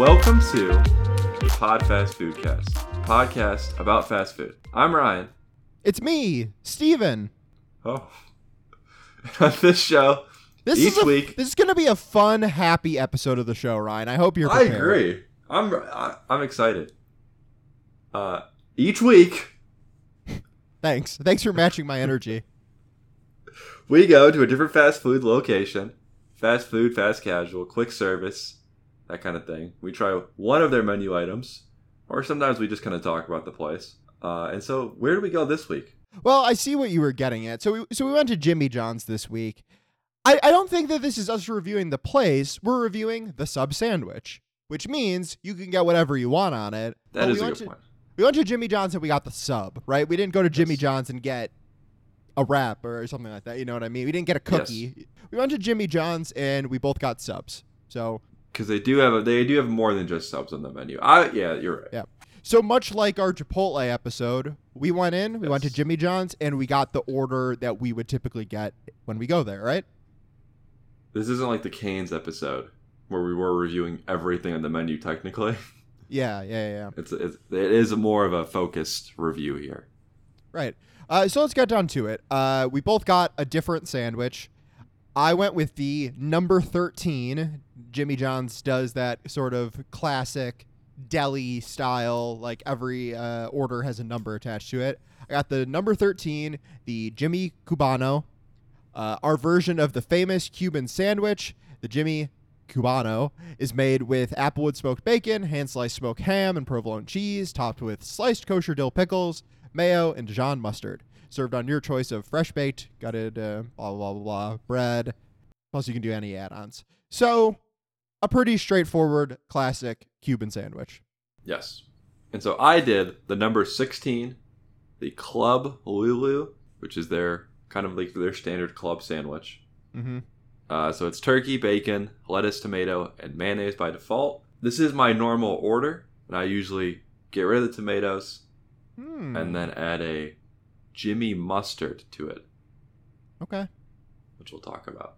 Welcome to the Pod Fast Foodcast, podcast about fast food. I'm Ryan. It's me, Steven. Oh, on this show, This each is a, week, This is going to be a fun, happy episode of the show, Ryan. I hope you're I agree. I'm I, I'm excited. Uh, each week Thanks. Thanks for matching my energy. we go to a different fast food location, fast food, fast casual, quick service, that kind of thing. We try one of their menu items, or sometimes we just kind of talk about the place. Uh, and so, where do we go this week? Well, I see what you were getting at. So we so we went to Jimmy John's this week. I, I don't think that this is us reviewing the place. We're reviewing the sub sandwich, which means you can get whatever you want on it. That But is we a went good to, point. We went to Jimmy John's and we got the sub, right? We didn't go to Jimmy Yes. John's and get a wrap or something like that. You know what I mean? We didn't get a Yes. cookie. We went to Jimmy John's and we both got subs. So Because they do have a, they do have more than just subs on the menu. I yeah, you're right. Yeah. So much like our Chipotle episode, we went in, we went to Jimmy John's, and we got the order that we would typically get when we go there, right? This isn't like the Canes episode where we were reviewing everything on the menu. Technically, Yeah, yeah, yeah, yeah. it's, it's it is more of a focused review here. Right. Uh, so let's get down to it. Uh, we both got a different sandwich. I went with the number 13. Jimmy John's does that sort of classic deli style, like every uh, order has a number attached to it. I got the number 13, the Jimmy Cubano, uh, our version of the famous Cuban sandwich, the Jimmy Cubano, is made with applewood smoked bacon, hand sliced smoked ham, and provolone cheese, topped with sliced kosher dill pickles, mayo, and Dijon mustard. Served on your choice of fresh baked, gutted, uh, blah, blah, blah, blah, bread. Plus, you can do any add ons. So, a pretty straightforward, classic Cuban sandwich. Yes, and so I did the number sixteen, the Club Lulu, which is their kind of like their standard club sandwich. Mm-hmm. Uh, so it's turkey, bacon, lettuce, tomato, and mayonnaise by default. This is my normal order, and I usually get rid of the tomatoes Hmm. and then add a Jimmy mustard to it, okay. which we'll talk about.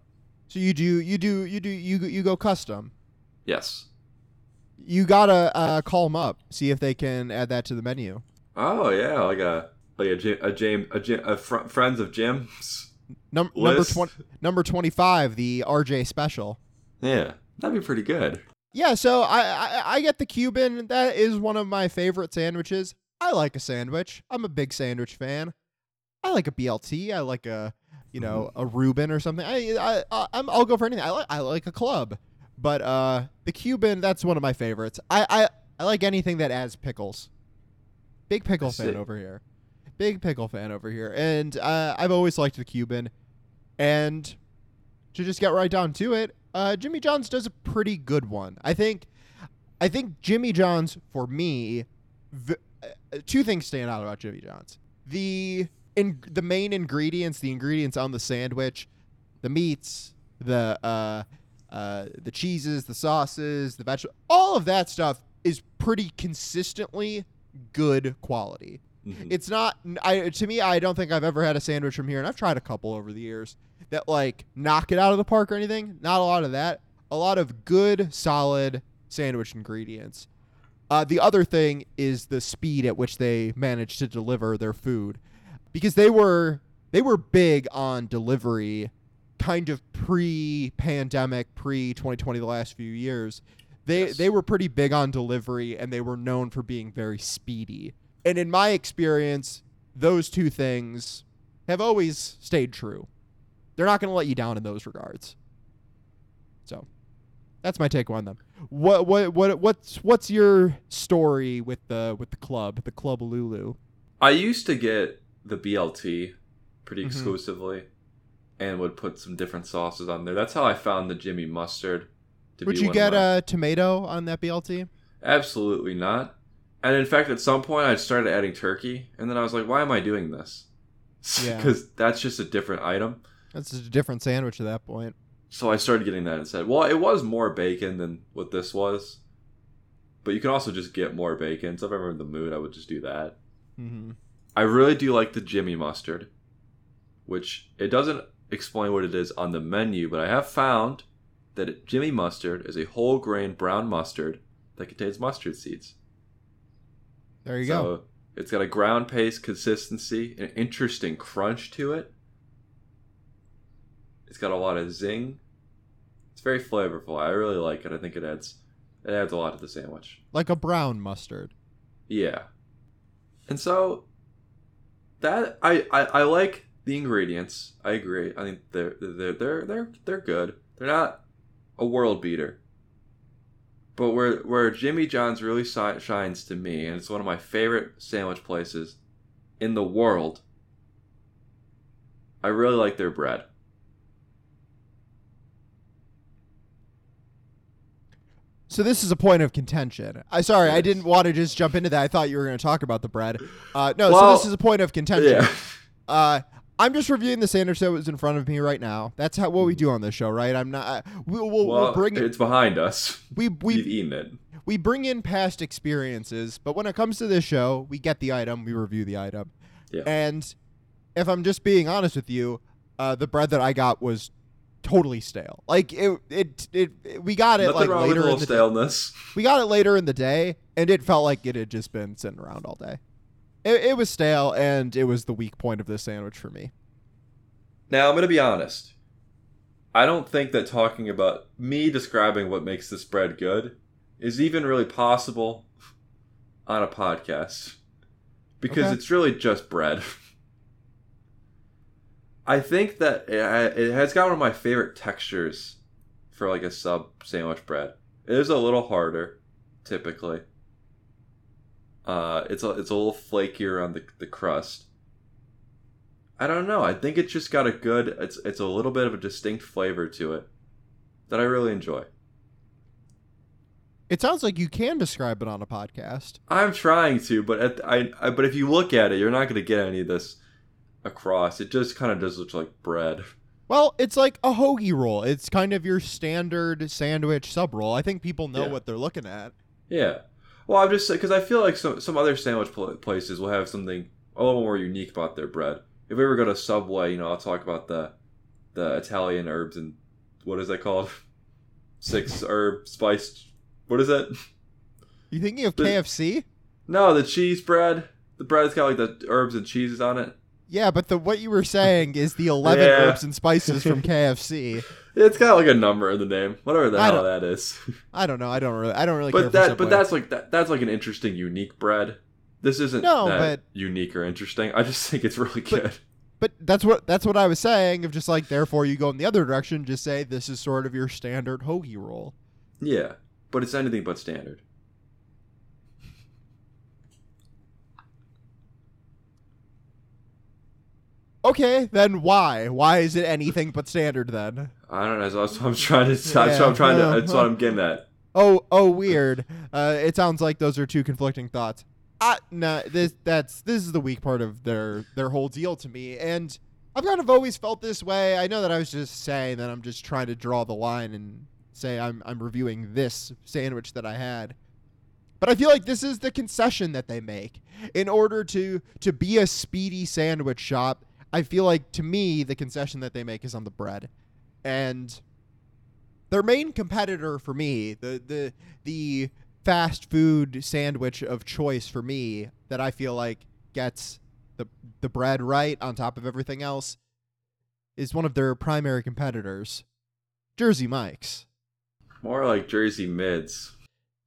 So you do, you do, you do, you go- you go custom. Yes. You gotta uh, call them up, see if they can add that to the menu. Oh yeah, like a like a a James a, Jim, a fr- friends of Jim's. Num- number twenty, number twenty-five, the RJ special. Yeah, that'd be pretty good. Yeah, so I, I I get the Cuban. That is one of my favorite sandwiches. I like a sandwich. I'm a big sandwich fan. I like a BLT. I like a you know a Reuben or something. I I, I I'm, I'll go for anything. I like I like a club, but uh the Cuban that's one of my favorites. I I, I like anything that adds pickles. Big pickle fan over here. Big pickle fan over here, and uh, I've always liked the Cuban. And to just get right down to it, uh, Jimmy John's does a pretty good one. I think. I think Jimmy John's for me, v- uh, two things stand out about Jimmy John's. The in the main ingredients, the ingredients on the sandwich, the meats, the uh, uh, the cheeses, the sauces, the vegetables, all of that stuff is pretty consistently good quality. Mhm. It's not I to me I don't think I've ever had a sandwich from here and I've tried a couple over the years that like knock it out of the park or anything. Not a lot of that. A lot of good solid sandwich ingredients. Uh, the other thing is the speed at which they manage to deliver their food because they were they were big on delivery kind of pre-pandemic, pre-2020 the last few years. They Yes. they were pretty big on delivery and they were known for being very speedy. And in my experience, those two things have always stayed true. They're not going to let you down in those regards. So, that's my take on them. What what what what's what's your story with the with the club, the Club Lulu? I used to get the BLT pretty Mhm. exclusively, and would put some different sauces on there. That's how I found the Jimmy mustard. To Would be you one of get my- a tomato on that BLT? Absolutely not. And in fact, at some point, I started adding turkey, and then I was like, "Why am I doing this?" Yeah. Because that's just a different item. That's just a different sandwich at that point. So I started getting that instead. Well, it was more bacon than what this was, but you can also just get more bacon. So if I'm in the mood, I would just do that. Mm-hmm. I really do like the Jimmy mustard, which it doesn't explain what it is on the menu, but I have found that Jimmy mustard is a whole grain brown mustard that contains mustard seeds. There you go. so go. it's got a ground paste consistency, an interesting crunch to it. It's got a lot of zing. It's very flavorful. I really like it. I think it adds it adds a lot to the sandwich. Like a brown mustard. Yeah. And so that I, I, I like the ingredients. I agree. I think they're they're they're they're they're good. They're not a world beater. But where where Jimmy John's really si- shines to me, and it's one of my favorite sandwich places in the world. I really like their bread. So this is a point of contention. I sorry, I didn't want to just jump into that. I thought you were going to talk about the bread. Uh, no, Well, so this is a point of contention. Yeah. Uh, I'm just reviewing the sandwich that was in front of me right now. That's how what we do on this show, right? I'm not. Uh, we'll, we'll, Well, we'll bring it's behind us. we We've eaten it. we bring in past experiences, but when it comes to this show, we get the item, we review the item, Yeah. and if I'm just being honest with you, uh, the bread that I got was totally stale. Like it, it, it, it- we got it Nothing like later in the day. staleness. We got it later in the day, and it felt like it had just been sitting around all day. It, it was stale, and it was the weak point of this sandwich for me. Now, I'm going to be honest. I don't think that talking about me describing what makes this bread good is even really possible on a podcast because Okay. it's really just bread. I think that it it has got one of my favorite textures for like a sub sandwich bread. It is a little harder, typically. Uh, it's a it's a little flakier on the the crust. I don't know. I think it's just got a good. It's it's a little bit of a distinct flavor to it that I really enjoy. It sounds like you can describe it on a podcast. I'm trying to, but at, I, I but if you look at it, you're not going to get any of this across. It just kind of does look like bread. Well, it's like a hoagie roll. It's kind of your standard sandwich sub roll. I think people know Yeah. what they're looking at. Yeah. Well, I'm just because I feel like some some other sandwich pl- places will have something a little more unique about their bread. If we ever go to Subway, you know, I'll talk about the the Italian herbs and what is that called? Six herb spiced. What is it? You thinking of The- KFC? No, the cheese bread. The bread's got like the herbs and cheeses on it. Yeah, but the what you were saying is the 11 Yeah. herbs and spices from KFC. It's got like a number in the name, whatever the I hell that is. I don't know. I don't really I don't really but that, but that's like that, that's like an interesting, unique bread. This isn't No, that but- unique or interesting. I just think it's really good. But that's what that's what I was saying of just like therefore you go in the other direction just say this is sort of your standard hoagie roll. Yeah, but it's anything but standard. Okay, then why? Why is it anything but standard then? I don't know. That's what I'm trying to. That's what I'm trying to. no. That's what I'm getting at. Oh, oh, weird. Uh, it sounds like those are two conflicting thoughts. Uh, nah, this that's this is the weak part of their their whole deal to me, and I've kind of always felt this way. I know that I was just saying that I'm just trying to draw the line and say I'm I'm reviewing this sandwich that I had, but I feel like this is the concession that they make in order to to be a speedy sandwich shop. I feel like to me the concession that they make is on the bread, and their main competitor for me, the the the fast food sandwich of choice for me that I feel like gets the the bread right on top of everything else is one of their primary competitors, Jersey Mike's. More like Jersey mids.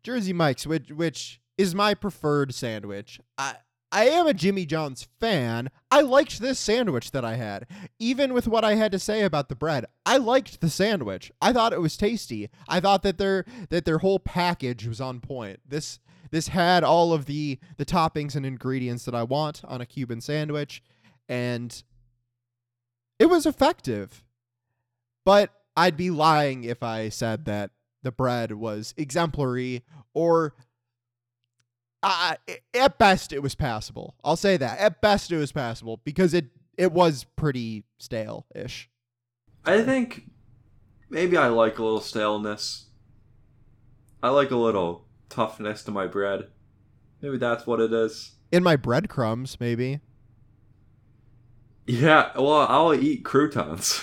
Jersey Mike's, which which is my preferred sandwich. I I am a Jimmy John's fan. I liked this sandwich that I had, even with what I had to say about the bread. I liked the sandwich. I thought it was tasty. I thought that their that their whole package was on point. This this had all of the the toppings and ingredients that I want on a Cuban sandwich, and it was effective. But I'd be lying if I said that the bread was exemplary or uh, at best it was passable. I'll say that. At best it was passable because it it was pretty stale-ish. I think maybe I like a little staleness. I like a little toughness to my bread. Maybe that's what it is. In my breadcrumbs, maybe. Yeah, well, I'll eat croutons.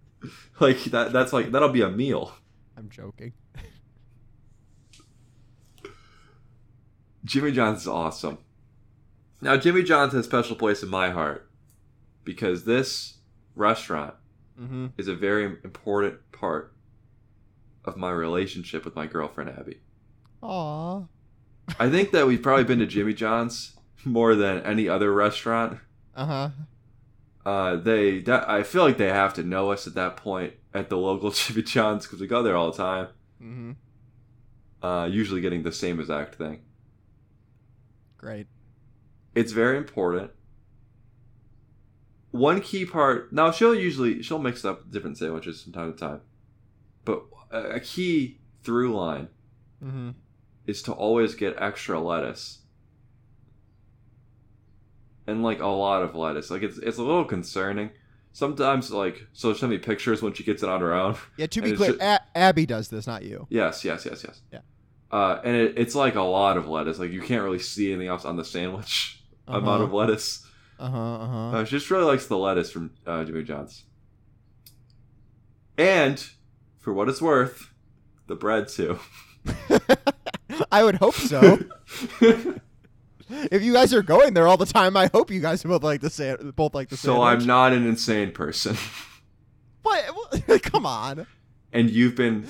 like that. That's like that'll be a meal. I'm joking. Jimmy John's is awesome. Now, Jimmy John's has a special place in my heart because this restaurant Mm-hmm. is a very important part of my relationship with my girlfriend Abby. Aw. I think that we've probably been to Jimmy John's more than any other restaurant. Uh huh. Uh, they, that, I feel like they have to know us at that point at the local Jimmy John's because we go there all the time. Mm-hmm. Uh, usually getting the same exact thing. Great. It's very important. One key part. Now she'll usually she'll mix up different sandwiches from time to time, but a a key through line Mm-hmm. is to always get extra lettuce. And like a lot of lettuce. Like it's it's a little concerning. Sometimes like so she'll send me pictures when she gets it on her own. Yeah. To be clear, ju- A- Abby does this, not you. Yes, yes, yes, yes. Yeah. Uh, and it, it's like a lot of lettuce. Like you can't really see anything else on the sandwich amount Uh-huh. of lettuce. Uh huh. Uh huh. She just really likes the lettuce from uh, Jimmy John's. And for what it's worth, the bread too. I would hope so. if you guys are going there all the time, I hope you guys both like the sa- both like the so I'm not an insane person. What- Come on. and you've been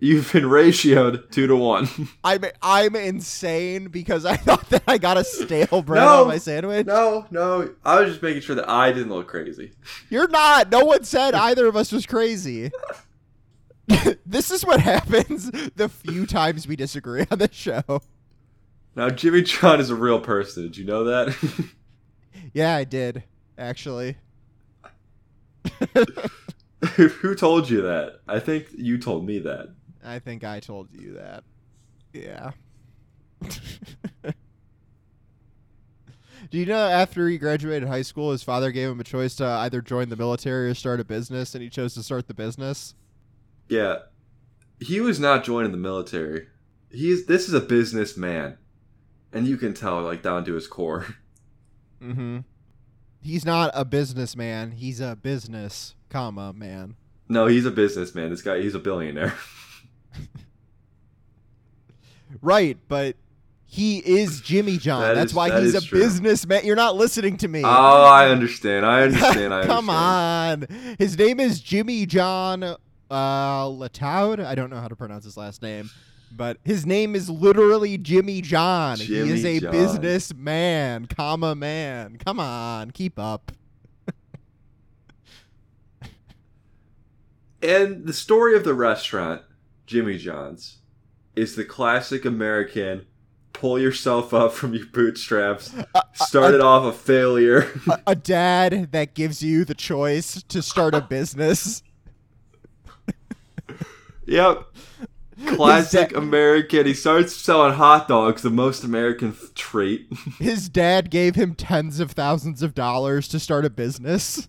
you've been ratioed two to one. I'm I'm insane because I thought that I got a stale bread No. on my sandwich. no, no. I was just making sure that I didn't look crazy. You're not. No one said either of us was crazy. this is what happens the few times we disagree on this show. Now Jimmy John is a real person. Did you know that? Yeah, I did actually. Who told you that? I think you told me that. I think I told you that. Yeah. Do you know after he graduated high school, his father gave him a choice to either join the military or start a business, and he chose to start the business? Yeah. He was not joining the military. He's this is a businessman. And you can tell like down to his core. Mm-hmm. He's not a businessman. He's a business, comma man. No, he's a businessman. This guy he's a billionaire. Right, but he is Jimmy John. That That's is- why that he's a true. businessman. You're not listening to me. oh, I understand. I understand. I Come understand. on. His name is Jimmy John uh, Liautaud. I don't know how to pronounce his last name, but his name is literally Jimmy John. he is a John. businessman, comma man. Come on, keep up. And the story of the restaurant, Jimmy John's, is the classic American pull yourself up from your bootstraps. Started off a failure. A, a dad that gives you the choice to start a business. yep. Classic dad- American. He starts selling hot dogs, the most American trait. His dad gave him tens of thousands of dollars to start a business.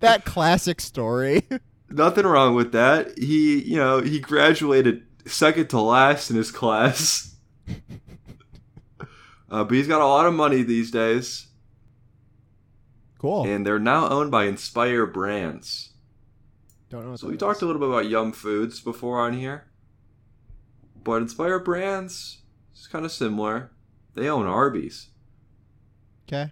that classic story. Nothing wrong with that. He, you know, he graduated second to last in his class. Uh, but he's got a lot of money these days, Cool. and they're now owned by Inspire Brands. Don't know So we is. talked a little bit about Yum Foods before on here, but Inspire Brands is kind of similar. They own Arby's, Okay.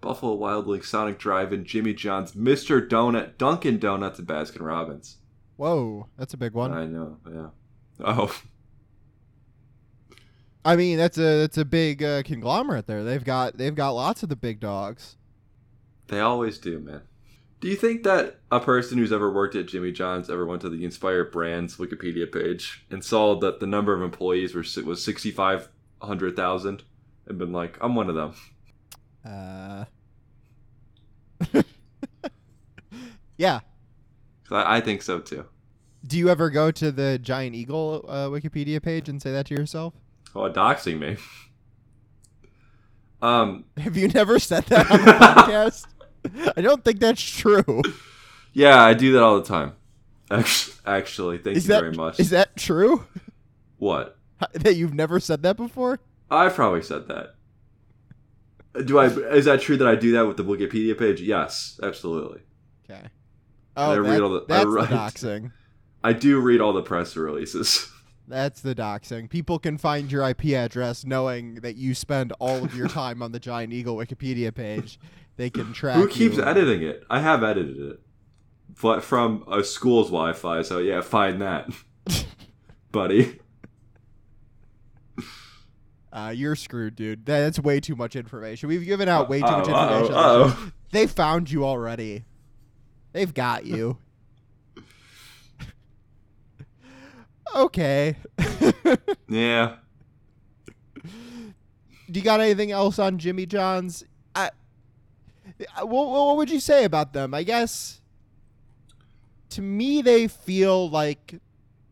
Buffalo Wild Wings, Sonic Drive-In, Jimmy John's, Mr. Donut, Dunkin' Donuts, and Baskin Robbins. Whoa, that's a big one. I know, yeah. Oh, I mean, that's a that's a big uh, conglomerate there. They've got they've got lots of the big dogs. they always do, man. Do you think that a person who's ever worked at Jimmy John's ever went to the Inspire Brands Wikipedia page and saw that the number of employees were was sixty five hundred thousand and been like, I'm one of them? Uh. yeah. I, I think so too. Do you ever go to the Giant Eagle uh, Wikipedia page and say that to yourself? Oh, doxing me. Um, Have you never said that on the podcast? I don't think that's true. yeah, I do that all the time. Actually, actually thank Is you that very much. is that true? what? That you've never said that before? I've probably said that. Do I? Is that true that I do that with the Wikipedia page? Yes, absolutely. Okay. Oh, I Oh, read all the- I that's write- the doxing. I do read all the press releases. That's the doxing. People can find your IP address knowing that you spend all of your time on the Giant Eagle Wikipedia page. They can track. Who keeps you. editing it? I have edited it, but from a school's Wi-Fi. So yeah, find that, buddy. Uh, you're screwed, dude. That's way too much information. We've given out way too much Uh-oh, uh-oh, information. on this uh-oh. They found you already. They've got you. okay. Yeah. Do you got anything else on Jimmy John's? I, I- what, what would you say about them? I guess to me they feel like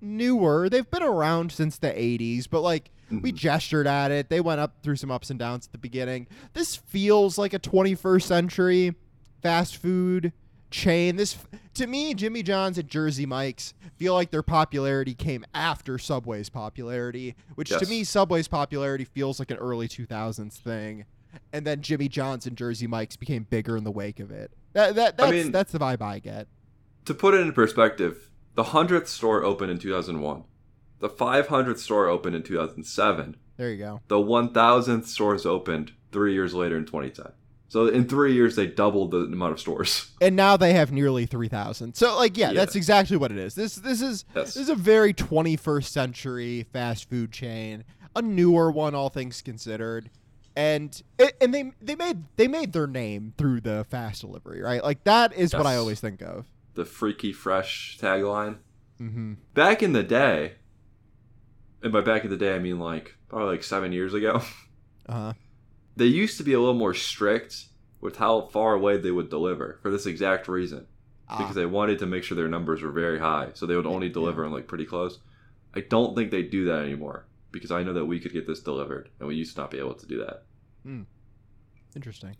newer. They've been around since the 80s, but like we Mhm. gestured at it. They went up through some ups and downs at the beginning. This feels like a 21st century fast food chain. This to me, Jimmy John's and Jersey Mike's feel like their popularity came after Subway's popularity, which to me Subway's popularity feels like an early 2000s thing. And then Jimmy John's and Jersey Mike's became bigger in the wake of it. That, that that's I mean- that's the vibe I get. To put it in perspective, the hundredth store opened in 2001. The 500th store opened in 2007. There you go. The 1000th stores opened three years later in 2010. So in three years, they doubled the amount of stores. and now they have nearly 3000 so like yeah, Yeah. that's exactly what it is this this is Yes. this is a very 21st century fast food chain a newer one all things considered and it, and they they made they made their name through the fast delivery right like that is what i always think of The freaky fresh tagline. mm-hmm. Back in the day, and by back in the day, I mean like probably like seven years ago, uh-huh they used to be a little more strict with how far away they would deliver for this exact reason. Ah, because they wanted to make sure their numbers were very high, so they would only deliver them like pretty close. I don't think they do that anymore because I know that we could get this delivered, and we used to not be able to do that. Hmm. interesting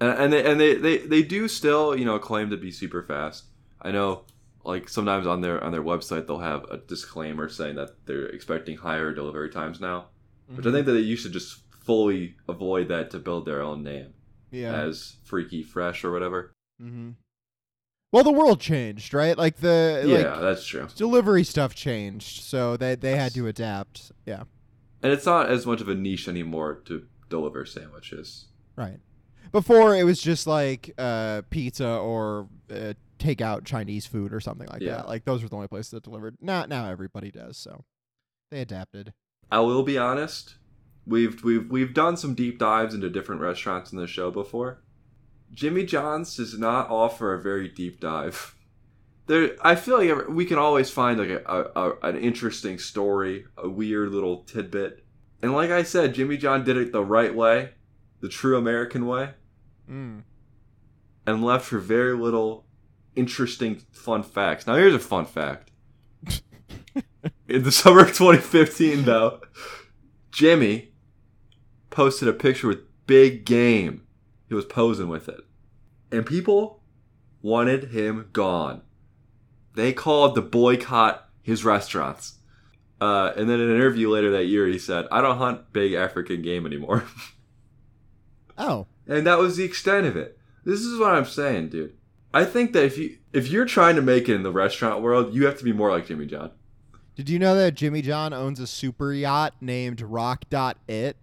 And, and they and they, they they do still you know claim to be super fast. I know like sometimes on their on their website they'll have a disclaimer saying that they're expecting higher delivery times now, which I Mhm. think that they used to just fully avoid that to build their own name yeah as freaky fresh or whatever. mm-hmm. well the world changed right like the yeah, like that's true. delivery stuff changed so they they had to adapt yeah And it's not as much of a niche anymore to deliver sandwiches. Right. Before it was just like uh, pizza or uh, takeout Chinese food or something like Yeah. that. Like those were the only places that delivered. Now, now everybody does. So they adapted. I will be honest. We've we've we've done some deep dives into different restaurants in the show before. Jimmy John's does not offer a very deep dive. There, I feel like we can always find like a, a, a an interesting story, a weird little tidbit, and like I said, Jimmy John did it the right way, the true American way, Mm. and left for very little interesting fun facts. Now here's a fun fact. In the summer of 2015, though, Jimmy posted a picture with big game. He was posing with it. And people wanted him gone. They called to boycott his restaurants. Uh, and then in an interview later that year, he said, I don't hunt big African game anymore. Oh, and that was the extent of it. This is what I'm saying, dude. I think that if you if you're trying to make it in the restaurant world, you have to be more like Jimmy John. did you know that Jimmy John owns a super yacht named Rock Dot It?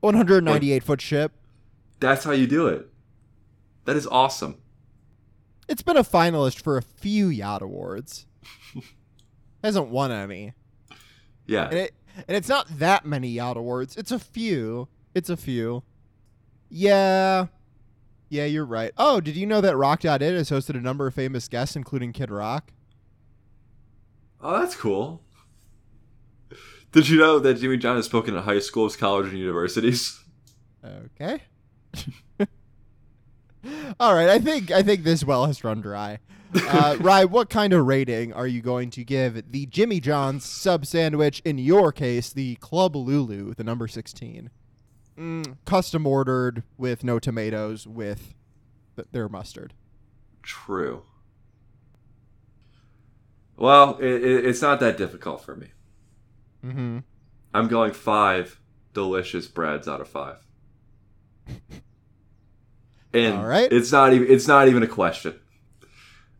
198 foot ship. That's how you do it. That is awesome. It's been a finalist for a few yacht awards. Hasn't won any. Yeah. And it and it's not that many yacht awards. It's a few. It's a few. Yeah. Yeah, you're right. Oh, did you know that Rock.it has hosted a number of famous guests, including Kid Rock? Oh, that's cool. Did you know that Jimmy John has spoken at high schools, colleges, and universities? Okay. All right, I think I think this well has run dry. Uh, Rye, what kind of rating are you going to give the Jimmy John's sub sandwich? In your case, the Club Lulu, the number sixteen, mm, custom ordered with no tomatoes, with th- their mustard. True. Well, it, it, it's not that difficult for me. Mm-hmm. I'm going five delicious breads out of five. And All right. it's not even it's not even a question.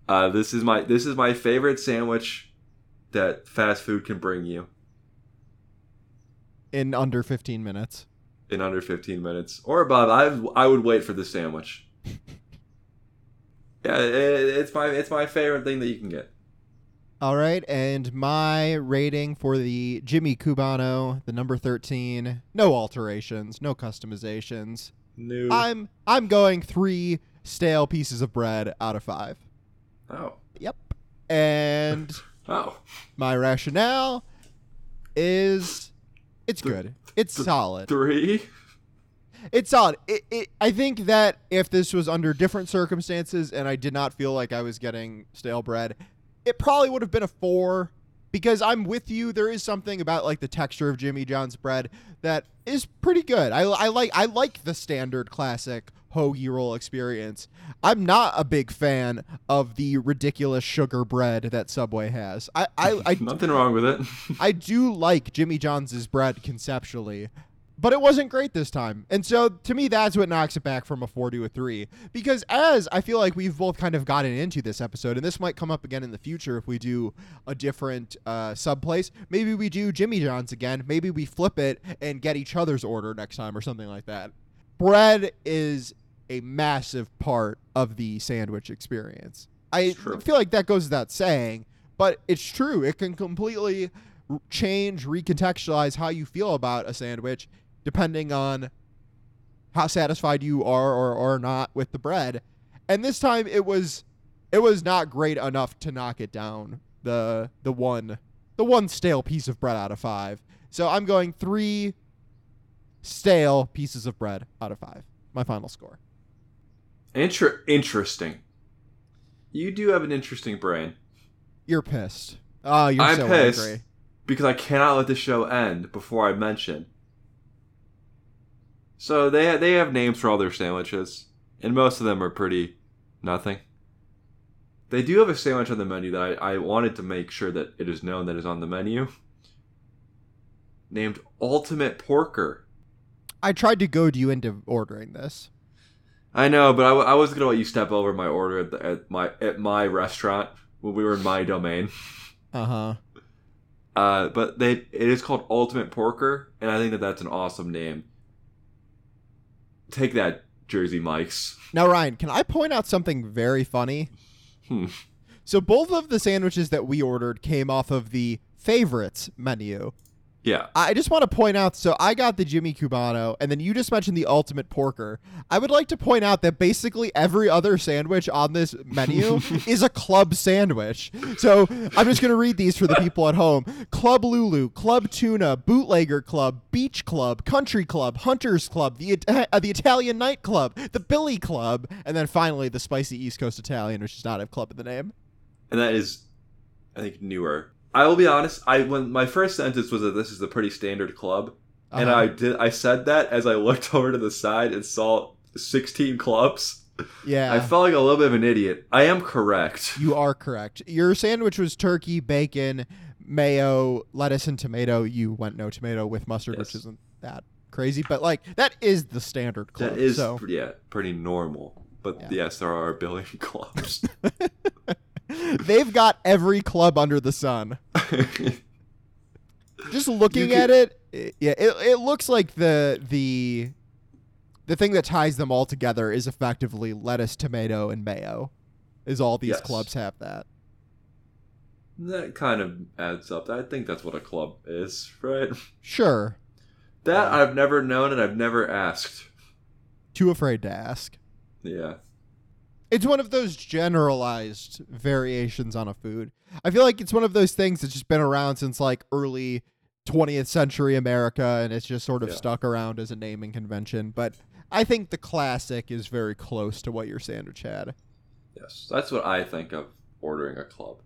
Uh, this is my this is my favorite sandwich that fast food can bring you. in under 15 minutes. In under 15 minutes or above. I I would wait for the sandwich. yeah, it, it's my it's my favorite thing that you can get. All right, and my rating for the Jimmy Cubano, the number 13, no alterations, no customizations. New. I'm I'm going 3 stale pieces of bread out of 5. oh Yep. And oh my rationale is it's Th- good. It's th- solid. three. It's solid. It, it, I think that if this was under different circumstances and I did not feel like I was getting stale bread, it probably would have been a four because I'm with you. There is something about like the texture of Jimmy John's bread that is pretty good. I, I like I like the standard classic hoagie roll experience. I'm not a big fan of the ridiculous sugar bread that Subway has. I I, I Nothing wrong with it. I do like Jimmy John's bread conceptually, but it wasn't great this time. And so to me, that's what knocks it back from a four to a three. Because as I feel like we've both kind of gotten into this episode, and this might come up again in the future if we do a different uh, sub place. Maybe we do Jimmy John's again. Maybe we flip it and get each other's order next time or something like that. Bread is a massive part of the sandwich experience. I feel like that goes without saying, but it's true. It can completely change, recontextualize how you feel about a sandwich depending on how satisfied you are or, or not with the bread. And this time it was it was not great enough to knock it down. The the one the one stale piece of bread out of 5. So I'm going 3 stale pieces of bread out of 5. My final score. Inter- interesting. You do have an interesting brain You're pissed. Oh, you're I'm so pissed. angry. because I cannot let the show end before I mention. So they they have names for all their sandwiches, and most of them are pretty nothing. They do have a sandwich on the menu that I, I wanted to make sure that it is known that is on the menu. Named Ultimate Porker. I tried to goad you into ordering this. I know, but I, w- I was gonna let you step over my order at, the, at my at my restaurant when we were in my domain. Uh-huh. Uh, but they it is called Ultimate Porker, and I think that that's an awesome name. Take that, Jersey Mike's. Now, Ryan, can I point out something very funny? Hmm. So both of the sandwiches that we ordered came off of the favorites menu. Yeah, I just want to point out so I got the Jimmy Cubano and then you just mentioned the ultimate porker. I would like to point out that basically every other sandwich on this menu is a club sandwich. So I'm just going to read these for the people at home. Club Lulu, Club Tuna, Bootlegger Club, Beach Club, Country Club, Hunters Club, the uh, the Italian Night Club, the Billy Club, and then finally the Spicy East Coast Italian, which does not have club in the name. and that is, I think, newer. I will be honest. I when my first sentence was that this is a pretty standard club, and Uh-huh. I did I said that as I looked over to the side and saw 16 clubs. yeah. I felt like a little bit of an idiot. I am correct. You are correct. Your sandwich was turkey, bacon, mayo, lettuce, and tomato. You went no tomato with mustard, which isn't that crazy, but like that is the standard club. That is so yeah pretty normal. But Yeah. yes, there are a billion clubs. they've got every club under the sun. Just looking You at it, it, yeah, it, it looks like the the the thing that ties them all together is effectively lettuce, tomato, and mayo. Is all these Yes. clubs have that? That kind of adds up. I think that's what a club is, right? Sure. That uh, I've never known and I've never asked. Too afraid to ask. Yeah. It's one of those generalized variations on a food. I feel like it's one of those things that's just been around since like early 20th century America and it's just sort of Yeah. stuck around as a naming convention. But I think the classic is very close to what your sandwich had. Yes. That's what I think of ordering a club.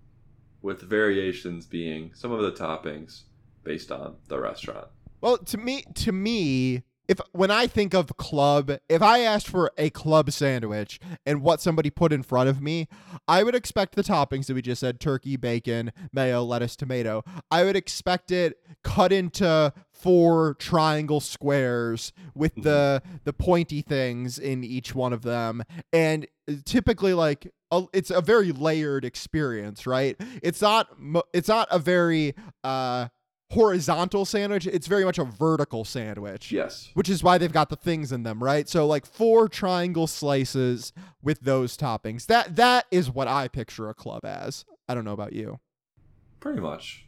With variations being some of the toppings based on the restaurant. Well, to me, to me, if when I think of club, if I asked for a club sandwich and what somebody put in front of me, I would expect the toppings that we just said: turkey, bacon, mayo, lettuce, tomato. I would expect it cut into four triangle squares with the the pointy things in each one of them, and typically like a, it's a very layered experience, right? It's not it's not a very uh horizontal sandwich. It's very much a vertical sandwich. Yes. Which is why they've got the things in them, right? So like four triangle slices with those toppings. That that is what I picture a club as. I don't know about you. Pretty much.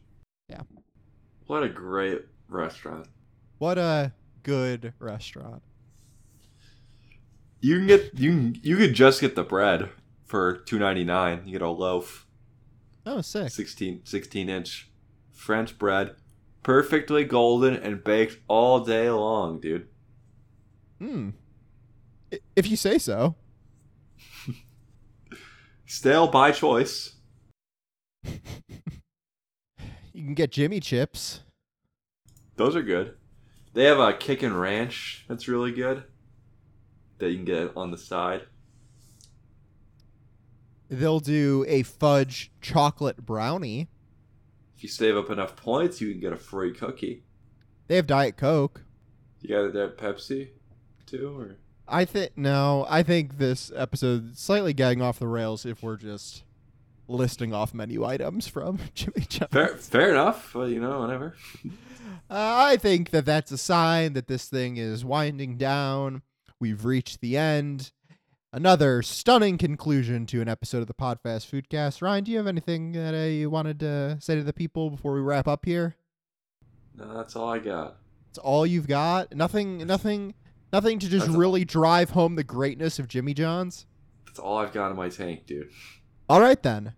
Yeah. What a great restaurant. What a good restaurant. You can get you can, you could just get the bread for two ninety nine. You get a loaf, Oh, sick. 16, 16 inch French bread, perfectly golden and baked all day long, dude. Hmm. If you say so. Stale by choice. You can get Jimmy chips. Those are good. They have a kick and ranch that's really good. That you can get on the side. They'll do a fudge chocolate brownie. If you save up enough points, you can get a free cookie. They have Diet Coke. You got that Pepsi too, or I think no, I think this episode slightly getting off the rails if we're just listing off menu items from Jimmy John's. fair, fair enough. But you know, whatever. Uh, I think that that's a sign that this thing is winding down. We've reached the end. Another stunning conclusion to an episode of the Podfast Foodcast. Ryan, do you have anything that uh, you wanted to say to the people before we wrap up here? No, that's all I got. It's all you've got. Nothing. Nothing. Nothing to just That's- really drive home the greatness of Jimmy John's. That's all I've got in my tank, dude. All right then.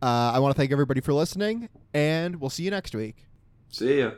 Uh, I want to thank everybody for listening, and we'll see you next week. See ya.